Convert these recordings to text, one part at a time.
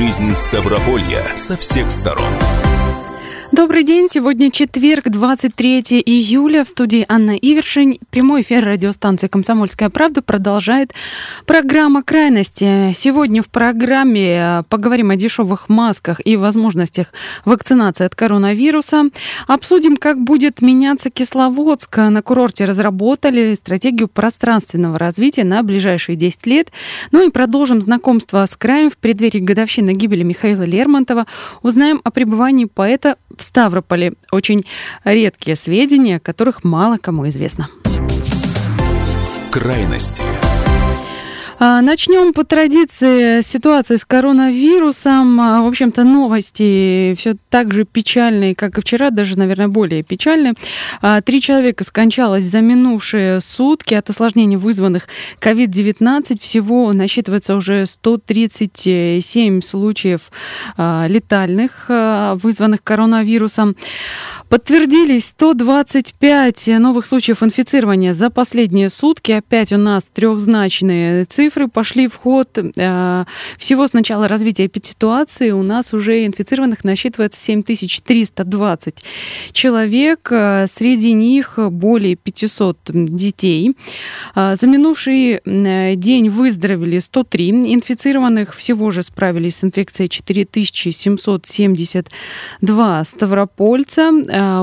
жизнь Ставрополья со всех сторон. Добрый день. Сегодня четверг, 23 июля. В студии Анна Ивершин. Прямой эфир радиостанции «Комсомольская правда» продолжает программа «Крайности». Сегодня в программе э, поговорим о дешевых масках и возможностях вакцинации от коронавируса. Обсудим, как будет меняться Кисловодск. На курорте разработали стратегию пространственного развития на ближайшие 10 лет. Ну и продолжим знакомство с краем в преддверии годовщины гибели Михаила Лермонтова. Узнаем о пребывании поэта в Ставрополе. Очень редкие сведения, о которых мало кому известно. Крайности. А, начнем по традиции ситуации с коронавирусом. А, в общем-то, новости все так же печальные, как и вчера, даже, наверное, более печальные. А, три человека скончалось за минувшие сутки от осложнений, вызванных COVID-19. Всего насчитывается уже 137 случаев летальных, вызванных коронавирусом. Подтвердились 125 новых случаев инфицирования за последние сутки. Опять у нас трехзначные цифры цифры пошли в ход. Э, всего с начала развития эпидситуации у нас уже инфицированных насчитывается 7320 человек. Э, среди них более 500 детей. Э, за минувший день выздоровели 103 инфицированных. Всего же справились с инфекцией 4772 ставропольца.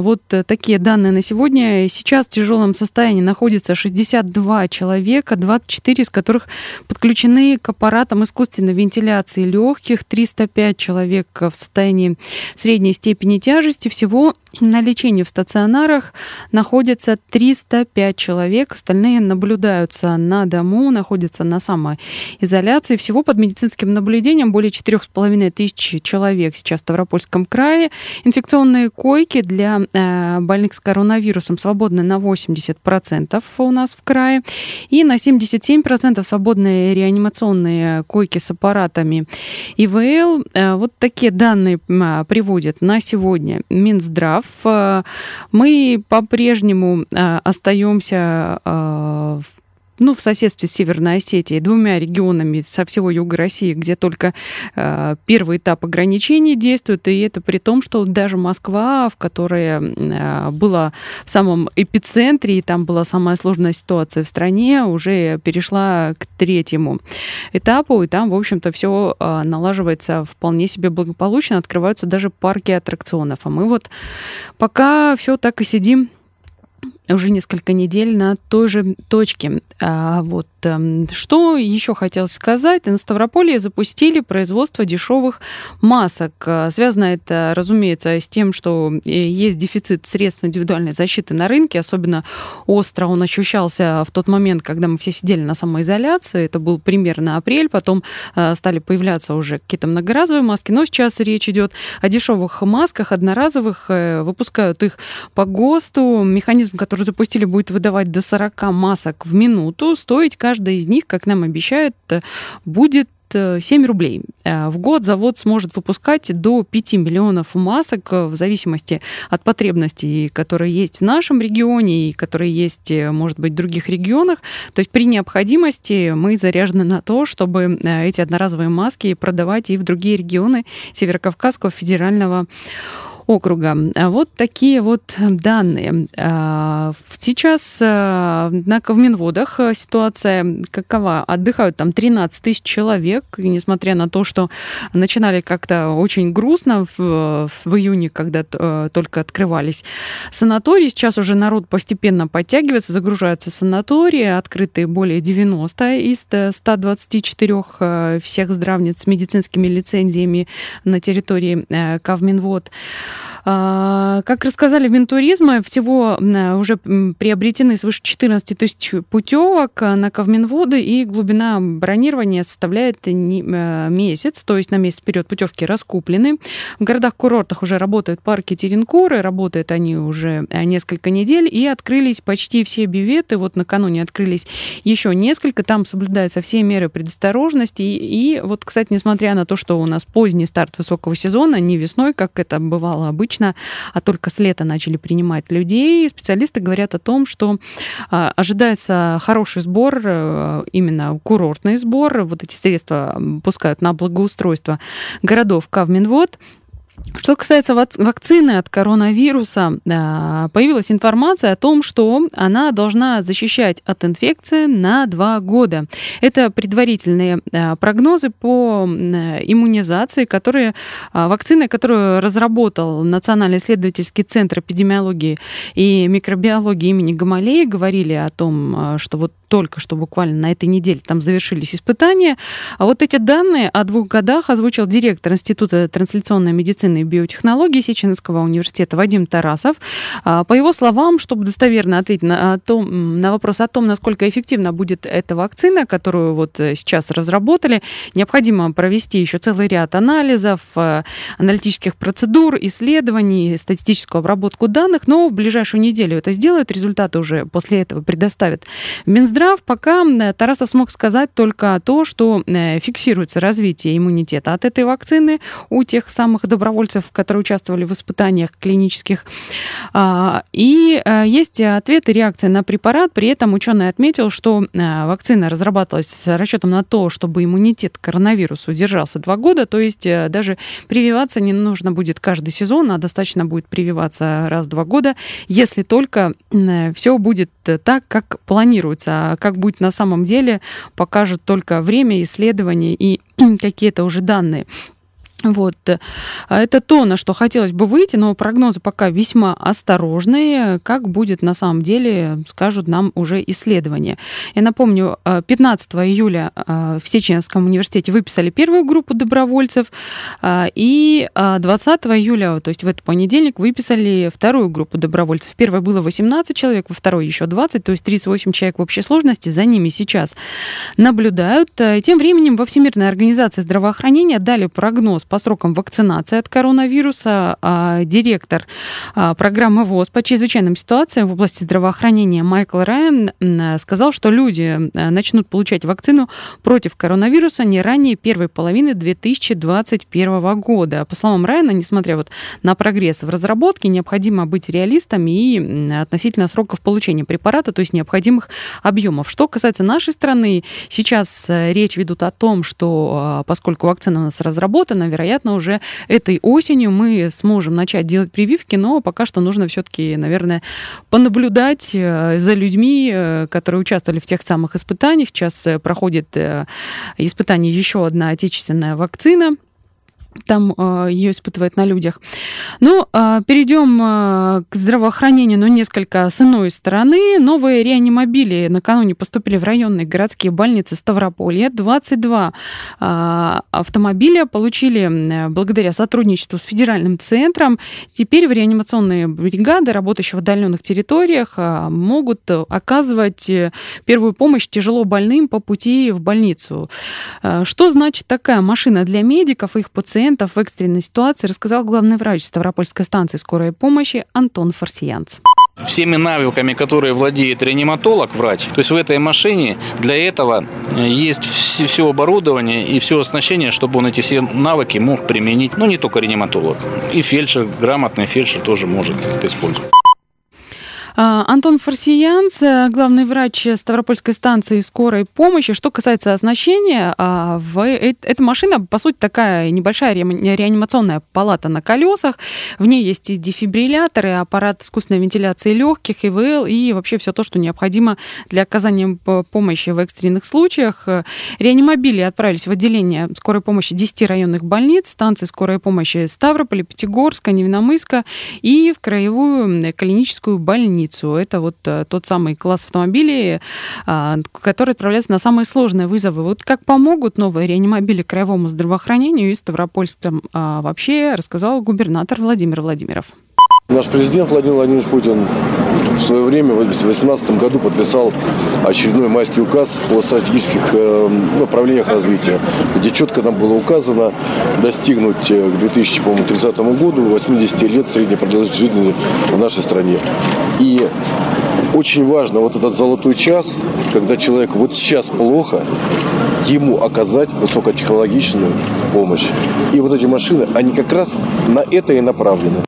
Вот такие данные на сегодня. Сейчас в тяжелом состоянии находится 62 человека, 24 из которых Подключены к аппаратам искусственной вентиляции легких 305 человек в состоянии средней степени тяжести. Всего на лечении в стационарах находится 305 человек. Остальные наблюдаются на дому, находятся на самоизоляции. Всего под медицинским наблюдением более 4,5 тысяч человек сейчас в Ставропольском крае. Инфекционные койки для э, больных с коронавирусом свободны на 80% у нас в крае. И на 77% свободные реанимационные койки с аппаратами ИВЛ. Э, вот такие данные приводят на сегодня Минздрав. Э, мы по-прежнему э, остаемся э, в ну, в соседстве с Северной Осетией, двумя регионами со всего юга России, где только э, первый этап ограничений действует, и это при том, что даже Москва, в которой э, была в самом эпицентре, и там была самая сложная ситуация в стране, уже перешла к третьему этапу, и там, в общем-то, все э, налаживается вполне себе благополучно, открываются даже парки аттракционов. А мы вот пока все так и сидим уже несколько недель на той же точке. А, вот эм, что еще хотелось сказать. На Ставрополье запустили производство дешевых масок. А, связано это, разумеется, с тем, что э, есть дефицит средств индивидуальной защиты на рынке. Особенно остро он ощущался в тот момент, когда мы все сидели на самоизоляции. Это был примерно апрель. Потом а, стали появляться уже какие-то многоразовые маски. Но сейчас речь идет о дешевых масках, одноразовых. Э, выпускают их по ГОСТу. Механизм, который запустили, будет выдавать до 40 масок в минуту. Стоить каждая из них, как нам обещают, будет 7 э, рублей. Э, в год завод сможет выпускать до 5 миллионов масок в зависимости от потребностей, которые есть в нашем регионе и которые есть, э, может быть, в других регионах. То есть при необходимости мы заряжены на то, чтобы эти одноразовые маски продавать и в другие регионы Северокавказского федерального округа. А вот такие вот данные. А, сейчас а, на Ковминводах ситуация какова? Отдыхают там 13 тысяч человек, и несмотря на то, что начинали как-то очень грустно в, в июне, когда только открывались санатории, сейчас уже народ постепенно подтягивается, загружаются санатории, открытые более 90 из 124 всех здравниц с медицинскими лицензиями на территории э, Кавминвод. А, как рассказали в Минтуризма, всего уже приобретены свыше 14 тысяч путевок на Ковминводы, и глубина бронирования составляет э, месяц, то есть на месяц вперед путевки раскуплены. В городах-курортах уже работают парки Теренкуры, работают они уже э, несколько недель, и открылись почти все биветы. Вот накануне открылись еще несколько, там соблюдаются все меры предосторожности. И, и вот, кстати, несмотря на то, что у нас поздний старт высокого сезона, не весной, как это бывало обычно, а только с лета начали принимать людей. Специалисты говорят о том, что а, ожидается хороший сбор, э, именно курортный сбор. Вот эти средства пускают на благоустройство городов Кавминвод. Что касается вакцины от коронавируса, а, появилась информация о том, что она должна защищать от инфекции на два года. Это предварительные а, прогнозы по иммунизации, которые, вакцины, которую разработал Национальный исследовательский центр эпидемиологии и микробиологии имени Гамалеи, говорили о том, что вот только что буквально на этой неделе там завершились испытания. А вот эти данные о двух годах озвучил директор Института трансляционной медицины и биотехнологий Сеченовского университета Вадим Тарасов. А, по его словам, чтобы достоверно ответить на, том, на вопрос о том, насколько эффективна будет эта вакцина, которую вот э, сейчас разработали, необходимо провести еще целый ряд анализов, э, аналитических процедур, исследований, статистическую обработку данных, но в ближайшую неделю это сделают, результаты уже после этого предоставят Минздрав Минздрав пока Тарасов смог сказать только то, что э, фиксируется развитие иммунитета от этой вакцины у тех самых добровольцев, которые участвовали в испытаниях клинических. А, и э, есть ответ и реакция на препарат. При этом ученый отметил, что э, вакцина разрабатывалась с расчетом на то, чтобы иммунитет к коронавирусу держался два года, то есть даже прививаться не нужно будет каждый сезон, а достаточно будет прививаться раз в два года, если только все будет так, как планируется. А как будет на самом деле, покажет только время исследований и какие-то уже данные. Вот. Это то, на что хотелось бы выйти, но прогнозы пока весьма осторожные. Как будет на самом деле, скажут нам уже исследования. Я напомню, 15 июля э, в Сеченском университете выписали первую группу добровольцев, э, и 20 июля, то есть в этот понедельник, выписали вторую группу добровольцев. В первой было 18 человек, во второй еще 20, то есть 38 человек в общей сложности. За ними сейчас наблюдают. Тем временем во Всемирной организации здравоохранения дали прогноз по срокам вакцинации от коронавируса. А, директор а, программы ВОЗ по чрезвычайным ситуациям в области здравоохранения Майкл Райан сказал, что люди начнут получать вакцину против коронавируса не ранее первой половины 2021 года. По словам Райана, несмотря вот на прогресс в разработке, необходимо быть реалистами и относительно сроков получения препарата, то есть необходимых объемов. Что касается нашей страны, сейчас э, речь ведут о том, что а, поскольку вакцина у нас разработана, вероятно, уже этой осенью мы сможем начать делать прививки, но пока что нужно все-таки, наверное, понаблюдать э, за людьми, э, которые участвовали в тех самых испытаниях. Сейчас э, проходит испытание еще одна отечественная вакцина там э, ее испытывают на людях. Ну, э, перейдем э, к здравоохранению, но несколько с иной стороны. Новые реанимобили накануне поступили в районные городские больницы Ставрополья. 22 автомобиля получили благодаря сотрудничеству с федеральным центром. Теперь в реанимационные бригады, работающие в отдаленных территориях, могут оказывать первую помощь тяжело больным по пути в больницу. Что значит такая машина для медиков и их пациентов? Пациентов в экстренной ситуации рассказал главный врач Ставропольской станции скорой помощи Антон Фарсиянц. Всеми навыками, которые владеет реаниматолог, врач, то есть в этой машине для этого э, есть все оборудование и все оснащение, чтобы он эти все навыки мог применить, ну не только реаниматолог, и фельдшер, грамотный фельдшер тоже может это использовать. А, Антон Фарсиянц, э, главный врач Ставропольской станции скорой помощи. Что касается оснащения, а, э, эта машина, по сути, такая небольшая реанимационная палата на колесах. В ней есть и дефибрилляторы, аппарат искусственной вентиляции легких, ИВЛ и вообще все то, что необходимо для оказания помощи в экстренных случаях. Реанимобили отправились в отделение скорой помощи 10 районных больниц, станции скорой помощи Ставрополя, Пятигорска, Невиномыска и в краевую клиническую больницу больницу. Это вот э, тот самый класс автомобилей, а, который отправляется на самые сложные вызовы. Вот как помогут новые реанимобили краевому здравоохранению и Ставропольскому а, вообще рассказал губернатор Владимир Владимиров. Наш президент Владимир Владимирович Путин в свое время, в 2018 году, подписал очередной майский указ о стратегических э, направлениях развития, где четко нам было указано достигнуть э, к 2030 году 80 лет средней продолжительности жизни в нашей стране. И очень важно вот этот золотой час, когда человеку вот сейчас плохо, ему оказать высокотехнологичную помощь. И вот эти машины, они как раз на это и направлены.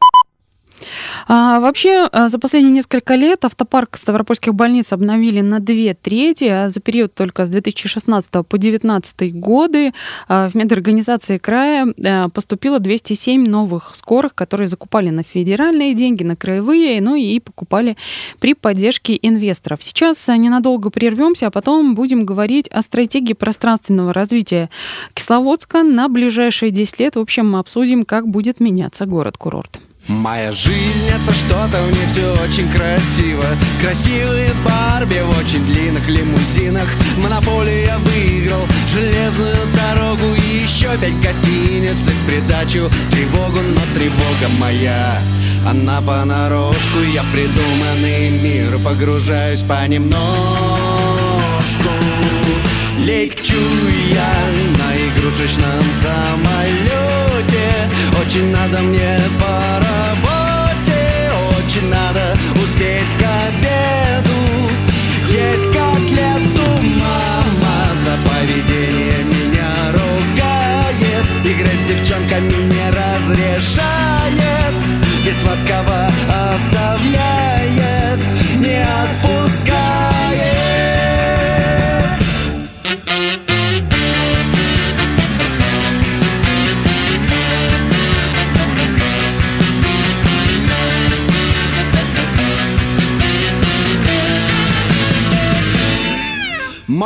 А, вообще, а, за последние несколько лет автопарк Ставропольских больниц обновили на две трети, а за период только с 2016 по 2019 годы а, в медорганизации края а, поступило 207 новых скорых, которые закупали на федеральные деньги, на краевые, ну и покупали при поддержке инвесторов. Сейчас ненадолго прервемся, а потом будем говорить о стратегии пространственного развития Кисловодска на ближайшие 10 лет. В общем, мы обсудим, как будет меняться город-курорт. Моя жизнь это что-то, в ней все очень красиво. Красивые Барби в очень длинных лимузинах. Монополия выиграл железную дорогу И еще пять гостиниц и в придачу. Тревогу Но тревога моя, она понарошку. Я придуманный мир погружаюсь понемножку. Лечу я на игрушечном самолете Очень надо мне по Очень надо успеть к обеду. Есть котлету мама За поведение меня ругает. Играть с девчонками не разрешает И сладкого оставляет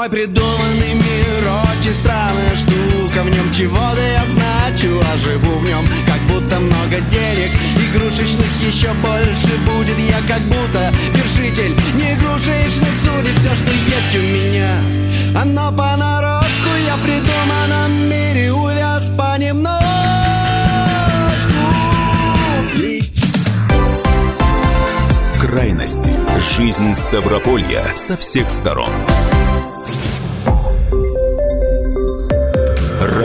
Мой придуманный мир очень странная штука В нем чего-то я значу, а живу в нем Как будто много денег, игрушечных еще больше будет Я как будто вершитель неигрушечных судеб Все, что есть у меня, оно понарошку Я в придуманном мире увяз понемножку Крайности. Жизнь Ставрополья со всех сторон.